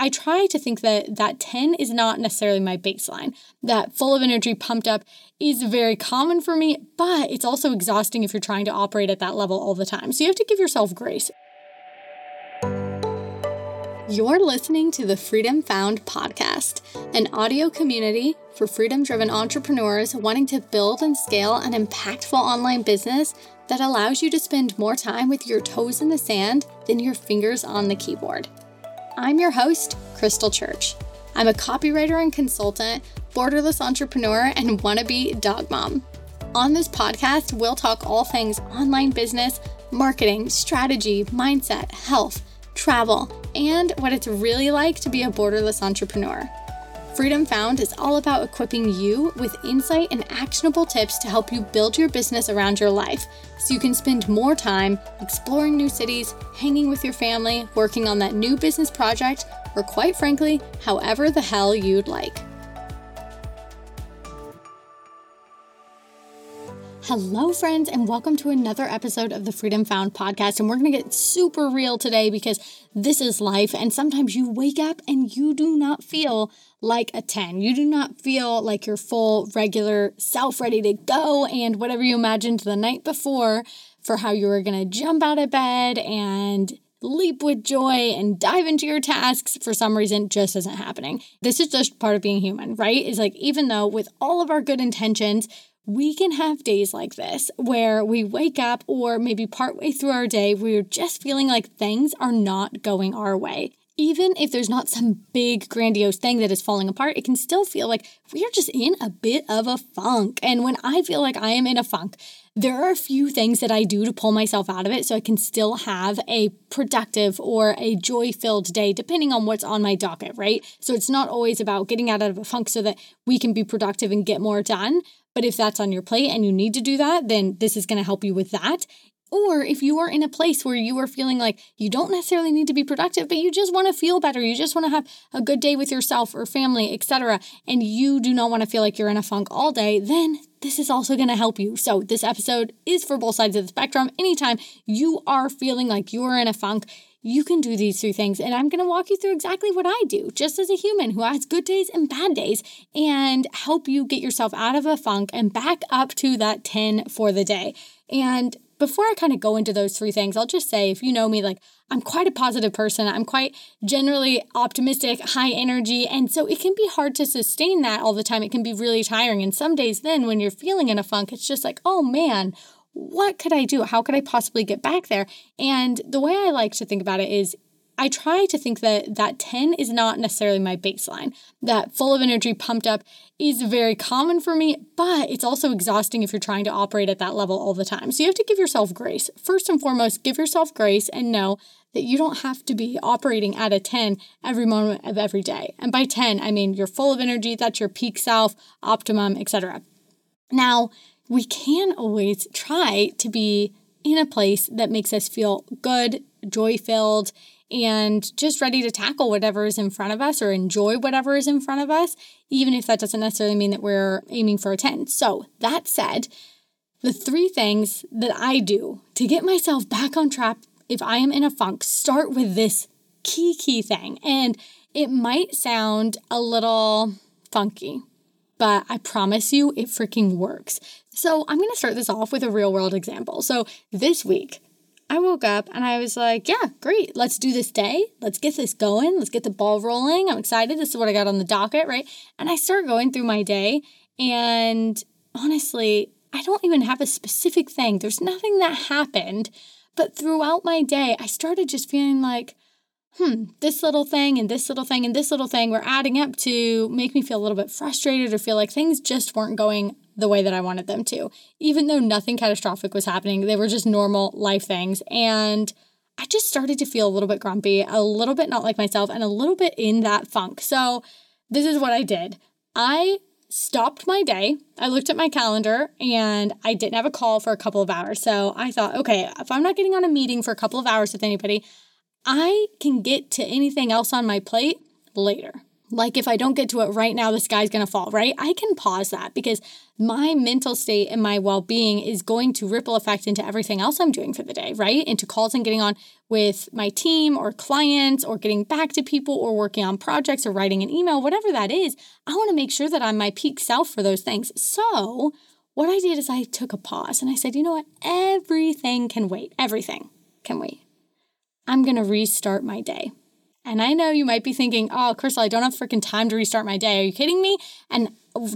I try to think that that 10 is not necessarily my baseline. That full of energy, pumped up is very common for me, but it's also exhausting if you're trying to operate at that level all the time. So you have to give yourself grace. You're listening to the Freedom Found podcast, an audio community for freedom driven entrepreneurs wanting to build and scale an impactful online business that allows you to spend more time with your toes in the sand than your fingers on the keyboard. I'm your host, Crystal Church. I'm a copywriter and consultant, borderless entrepreneur, and wannabe dog mom. On this podcast, we'll talk all things online business, marketing, strategy, mindset, health, travel, and what it's really like to be a borderless entrepreneur. Freedom Found is all about equipping you with insight and actionable tips to help you build your business around your life so you can spend more time exploring new cities, hanging with your family, working on that new business project, or quite frankly, however the hell you'd like. Hello, friends, and welcome to another episode of the Freedom Found podcast. And we're going to get super real today because this is life. And sometimes you wake up and you do not feel like a 10. You do not feel like your full, regular self ready to go. And whatever you imagined the night before for how you were going to jump out of bed and leap with joy and dive into your tasks for some reason just isn't happening. This is just part of being human, right? Is like even though with all of our good intentions, we can have days like this where we wake up or maybe partway through our day, we're just feeling like things are not going our way. Even if there's not some big grandiose thing that is falling apart, it can still feel like we are just in a bit of a funk. And when I feel like I am in a funk, there are a few things that I do to pull myself out of it so I can still have a productive or a joy filled day, depending on what's on my docket, right? So it's not always about getting out of a funk so that we can be productive and get more done. But if that's on your plate and you need to do that, then this is going to help you with that. Or if you are in a place where you are feeling like you don't necessarily need to be productive, but you just want to feel better, you just want to have a good day with yourself or family, etc., and you do not want to feel like you're in a funk all day, then this is also going to help you. So, this episode is for both sides of the spectrum. Anytime you are feeling like you're in a funk, you can do these three things. And I'm going to walk you through exactly what I do, just as a human who has good days and bad days, and help you get yourself out of a funk and back up to that 10 for the day. And before I kind of go into those three things, I'll just say if you know me, like I'm quite a positive person. I'm quite generally optimistic, high energy. And so it can be hard to sustain that all the time. It can be really tiring. And some days, then when you're feeling in a funk, it's just like, oh man, what could I do? How could I possibly get back there? And the way I like to think about it is I try to think that that 10 is not necessarily my baseline. That full of energy, pumped up is very common for me, but it's also exhausting if you're trying to operate at that level all the time. So you have to give yourself grace. First and foremost, give yourself grace and know that you don't have to be operating at a 10 every moment of every day. And by 10, I mean you're full of energy, that's your peak self, optimum, etc. Now, we can always try to be in a place that makes us feel good, joy filled, and just ready to tackle whatever is in front of us or enjoy whatever is in front of us, even if that doesn't necessarily mean that we're aiming for a 10. So, that said, the three things that I do to get myself back on track if I am in a funk start with this key, key thing. And it might sound a little funky, but I promise you it freaking works. So I'm going to start this off with a real world example. So this week, I woke up and I was like, yeah, great. Let's do this day. Let's get this going. Let's get the ball rolling. I'm excited. This is what I got on the docket, right? And I start going through my day. And honestly, I don't even have a specific thing. There's nothing that happened. But throughout my day, I started just feeling like, hmm, this little thing and this little thing and this little thing were adding up to make me feel a little bit frustrated or feel like things just weren't going the way that I wanted them to. Even though nothing catastrophic was happening, they were just normal life things. And I just started to feel a little bit grumpy, a little bit not like myself, and a little bit in that funk. So, this is what I did. I stopped my day. I looked at my calendar and I didn't have a call for a couple of hours. So I thought, okay, if I'm not getting on a meeting for a couple of hours with anybody, I can get to anything else on my plate later. Like if I don't get to it right now, the sky's gonna fall, right? I can pause that because my mental state and my well being is going to ripple effect into everything else I'm doing for the day, right? Into calls and getting on with my team or clients or getting back to people or working on projects or writing an email, whatever that is, I want to make sure that I'm my peak self for those things. So, what I did is I took a pause and I said, you know what? Everything can wait. Everything can wait. I'm to restart my day. And I know you might be thinking, oh, Crystal, I don't have freaking time to restart my day. Are you kidding me? And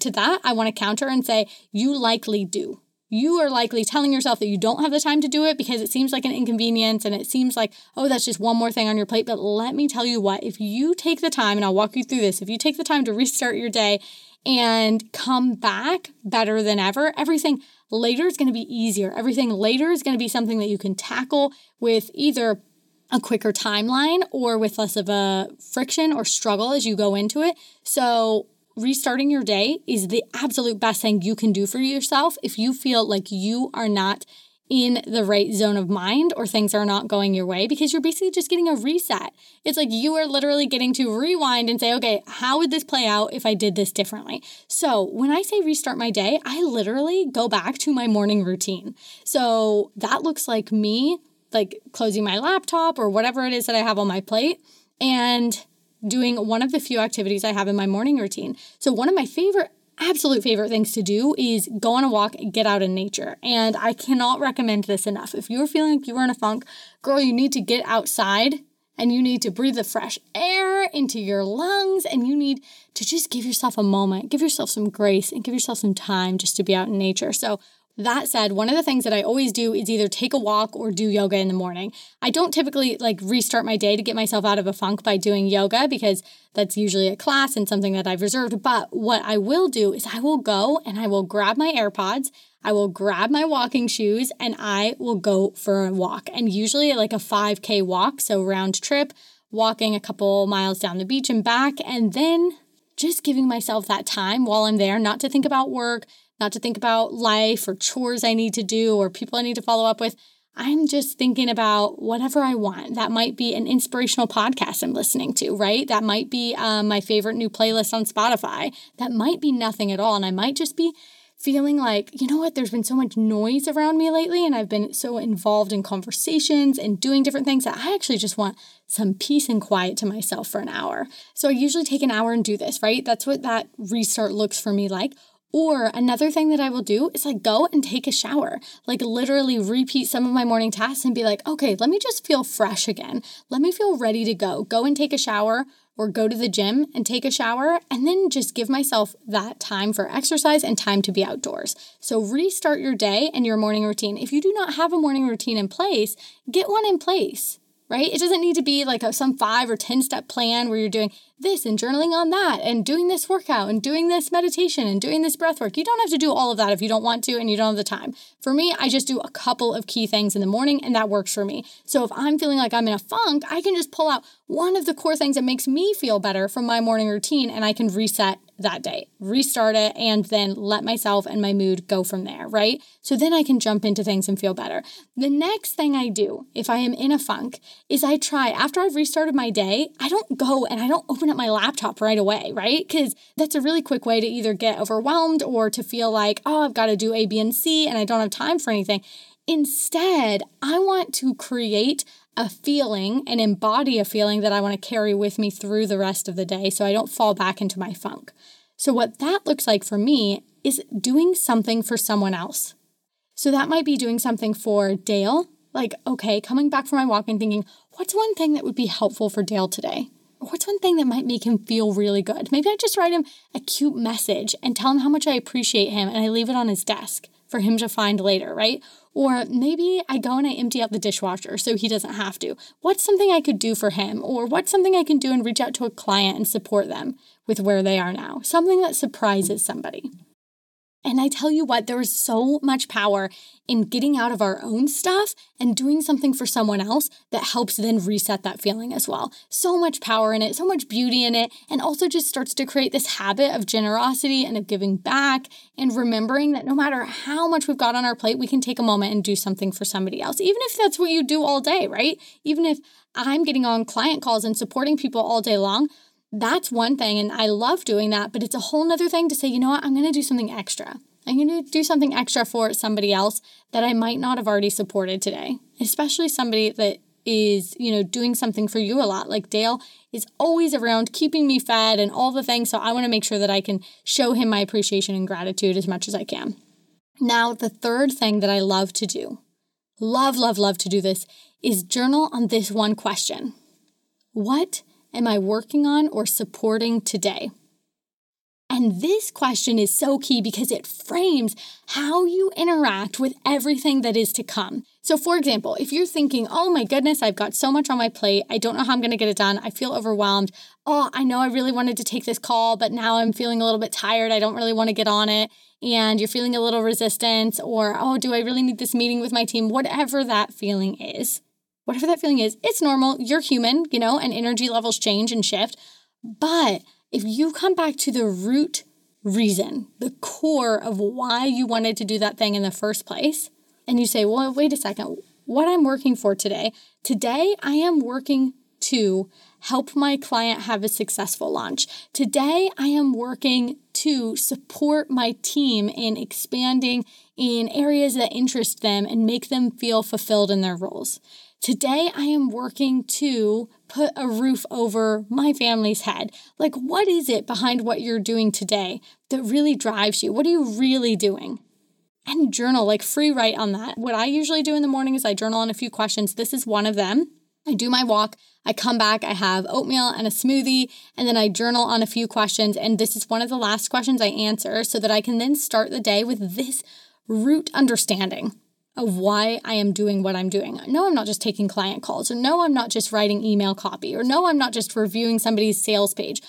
to that, I want to counter and say, you likely do. You are likely telling yourself that you don't have the time to do it because it seems like an inconvenience and it seems like, oh, that's just one more thing on your plate. But let me tell you what, if you take the time, and I'll walk you through this, if you take the time to restart your day and come back better than ever, everything later is going to be easier. Everything later is going to be something that you can tackle with either a quicker timeline or with less of a friction or struggle as you go into it. So, restarting your day is the absolute best thing you can do for yourself if you feel like you are not in the right zone of mind or things are not going your way because you're basically just getting a reset. It's like you are literally getting to rewind and say, okay, how would this play out if I did this differently? So when I say restart my day, I literally go back to my morning routine. So that looks like me like closing my laptop or whatever it is that I have on my plate and doing one of the few activities I have in my morning routine. So, one of my favorite, absolute favorite things to do is go on a walk get out in nature. And I cannot recommend this enough. If you're feeling like you are in a funk, girl, you need to get outside and you need to breathe the fresh air into your lungs and you need to just give yourself a moment, give yourself some grace and give yourself some time just to be out in nature. So, that said, one of the things that I always do is either take a walk or do yoga in the morning. I don't typically like restart my day to get myself out of a funk by doing yoga because that's usually a class and something that I've reserved. But what I will do is I will go and I will grab my AirPods, I will grab my walking shoes, and I will go for a walk. And usually like a 5K walk, so round trip, walking a couple miles down the beach and back, and then just giving myself that time while I'm there, not to think about work, not to think about life or chores I need to do or people I need to follow up with. I'm just thinking about whatever I want. That might be an inspirational podcast I'm listening to, right? That might be um, my favorite new playlist on Spotify. That might be nothing at all. And I might just be feeling like, you know what, there's been so much noise around me lately, and I've been so involved in conversations and doing different things that I actually just want some peace and quiet to myself for an hour. So I usually take an hour and do this, right? That's what that restart looks for me like. Or another thing that I will do is like go and take a shower, like literally repeat some of my morning tasks and be like, okay, let me just feel fresh again. Let me feel ready to go. Go and take a shower or go to the gym and take a shower and then just give myself that time for exercise and time to be outdoors. So restart your day and your morning routine. If you do not have a morning routine in place, get one in place right? It doesn't need to be like a, some five or 10 step plan where you're doing this and journaling on that and doing this workout and doing this meditation and doing this breath work. You don't have to do all of that if you don't want to and you don't have the time. For me, I just do a couple of key things in the morning and that works for me. So if I'm feeling like I'm in a funk, I can just pull out one of the core things that makes me feel better from my morning routine and I can reset that day, restart it, and then let myself and my mood go from there, right? So then I can jump into things and feel better. The next thing I do, if I am in a funk, is I try, after I've restarted my day, I don't go and I don't open up my laptop right away, right? Because that's a really quick way to either get overwhelmed or to feel like, oh, I've got to do A, B, and C, and I don't have time for anything. Instead, I want to create a feeling and embody a feeling that I want to carry with me through the rest of the day so I don't fall back into my funk. So, what that looks like for me is doing something for someone else. So, that might be doing something for Dale, like, okay, coming back from my walk and thinking, what's one thing that would be helpful for Dale today? What's one thing that might make him feel really good? Maybe I just write him a cute message and tell him how much I appreciate him and I leave it on his desk for him to find later, right? Or maybe I go and I empty out the dishwasher so he doesn't have to. What's something I could do for him? Or what's something I can do and reach out to a client and support them with where they are now? Something that surprises somebody. And I tell you what, there is so much power in getting out of our own stuff and doing something for someone else that helps then reset that feeling as well. So much power in it, so much beauty in it, and also just starts to create this habit of generosity and of giving back and remembering that no matter how much we've got on our plate, we can take a moment and do something for somebody else, even if that's what you do all day, right? Even if I'm getting on client calls and supporting people all day long that's one thing. And I love doing that. But it's a whole nother thing to say, you know what, I'm going to do something extra. I'm to do something extra for somebody else that I might not have already supported today, especially somebody that is, you know, doing something for you a lot. Like Dale is always around keeping me fed and all the things. So I want to make sure that I can show him my appreciation and gratitude as much as I can. Now, the third thing that I love to do, love, love, love to do this, is journal on this one question What am I working on or supporting today? And this question is so key because it frames how you interact with everything that is to come. So, for example, if you're thinking, oh my goodness, I've got so much on my plate, I don't know how I'm going to get it done, I feel overwhelmed. Oh, I know I really wanted to take this call, but now I'm feeling a little bit tired, I don't really want to get on it. And you're feeling a little resistance, or oh, do I really need this meeting with my team? Whatever that feeling is, whatever that feeling is, it's normal. You're human, you know, and energy levels change and shift. But if you come back to the root reason, the core of why you wanted to do that thing in the first place, and you say, well, wait a second, what I'm working for today, today I am working to help my client have a successful launch. Today I am working to support my team in expanding in areas that interest them and make them feel fulfilled in their roles. Today, I am working to put a roof over my family's head. Like, what is it behind what you're doing today that really drives you? What are you really doing? And journal, like free write on that. What I usually do in the morning is I journal on a few questions. This is one of them. I do my walk, I come back, I have oatmeal and a smoothie, and then I journal on a few questions. And this is one of the last questions I answer so that I can then start the day with this root understanding of why I am doing what I'm doing. No, I'm not just taking client calls, or no, I'm not just writing email copy, or no, I'm not just reviewing somebody's sales page.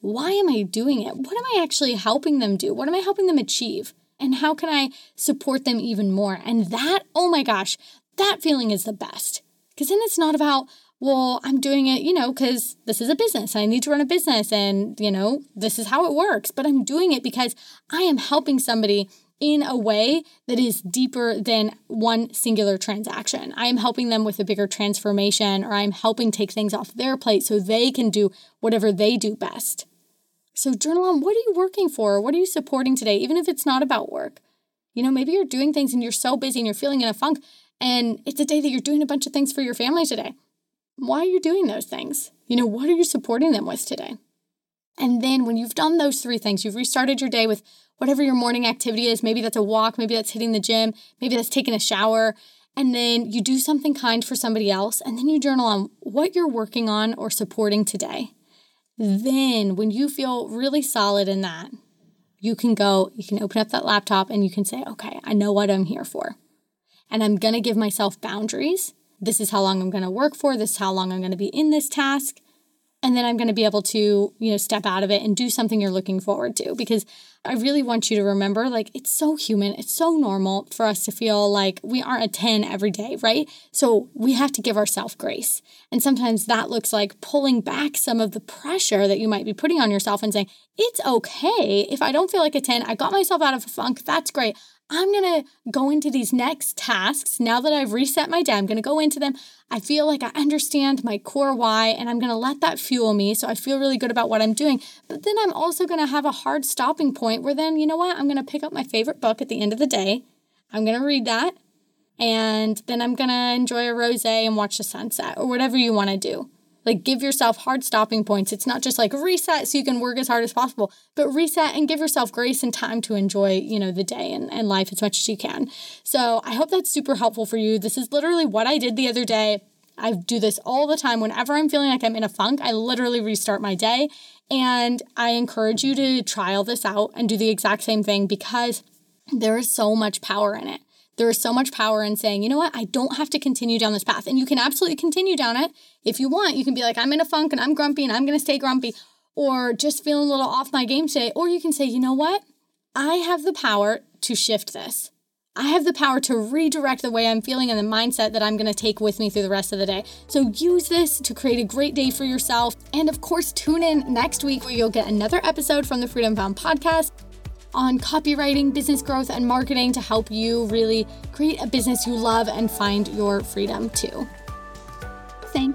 Why am I doing it? What am I actually helping them do? What am I helping them achieve? And how can I support them even more? And that, oh my gosh, that feeling is the best. Because then it's not about, well, I'm doing it, you know, because this is a business and I need to run a business and, you know, this is how it works. But I'm doing it because I am helping somebody in a way that is deeper than one singular transaction. I am helping them with a bigger transformation, or I'm helping take things off their plate so they can do whatever they do best. So, journal on what are you working for? What are you supporting today, even if it's not about work? You know, maybe you're doing things and you're so busy and you're feeling in a funk, and it's a day that you're doing a bunch of things for your family today. Why are you doing those things? You know, what are you supporting them with today? And then when you've done those three things, you've restarted your day with whatever your morning activity is. Maybe that's a walk, maybe that's hitting the gym, maybe that's taking a shower. And then you do something kind for somebody else, and then you journal on what you're working on or supporting today. Then, when you feel really solid in that, you can go, you can open up that laptop and you can say, okay, I know what I'm here for. And I'm going to give myself boundaries. This is how long I'm going to work for. This is how long I'm going to be in this task and then I'm going to be able to, you know, step out of it and do something you're looking forward to because I really want you to remember like it's so human, it's so normal for us to feel like we aren't a 10 every day, right? So we have to give ourselves grace. And sometimes that looks like pulling back some of the pressure that you might be putting on yourself and saying, "It's okay if I don't feel like a 10. I got myself out of a funk. That's great. I'm going to go into these next tasks now that I've reset my day. I'm going to go into them. I feel like I understand my core why, and I'm going to let that fuel me. So I feel really good about what I'm doing. But then I'm also going to have a hard stopping point where then, you know what? I'm going to pick up my favorite book at the end of the day. I'm going to read that. And then I'm going to enjoy a rose and watch the sunset or whatever you want to do. Like give yourself hard stopping points. It's not just like reset so you can work as hard as possible, but reset and give yourself grace and time to enjoy, you know, the day and, and life as much as you can. So I hope that's super helpful for you. This is literally what I did the other day. I do this all the time. Whenever I'm feeling like I'm in a funk, I literally restart my day. And I encourage you to trial this out and do the exact same thing because there is so much power in it. There is so much power in saying, you know what, I don't have to continue down this path. And you can absolutely continue down it if you want. You can be like, I'm in a funk and I'm grumpy and I'm going to stay grumpy, or just feeling a little off my game today. Or you can say, you know what, I have the power to shift this. I have the power to redirect the way I'm feeling and the mindset that I'm going to take with me through the rest of the day. So use this to create a great day for yourself. And of course, tune in next week where you'll get another episode from the Freedom Found podcast on copywriting, business growth, and marketing to help you really create a business you love and find your freedom too. Thank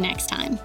you next time.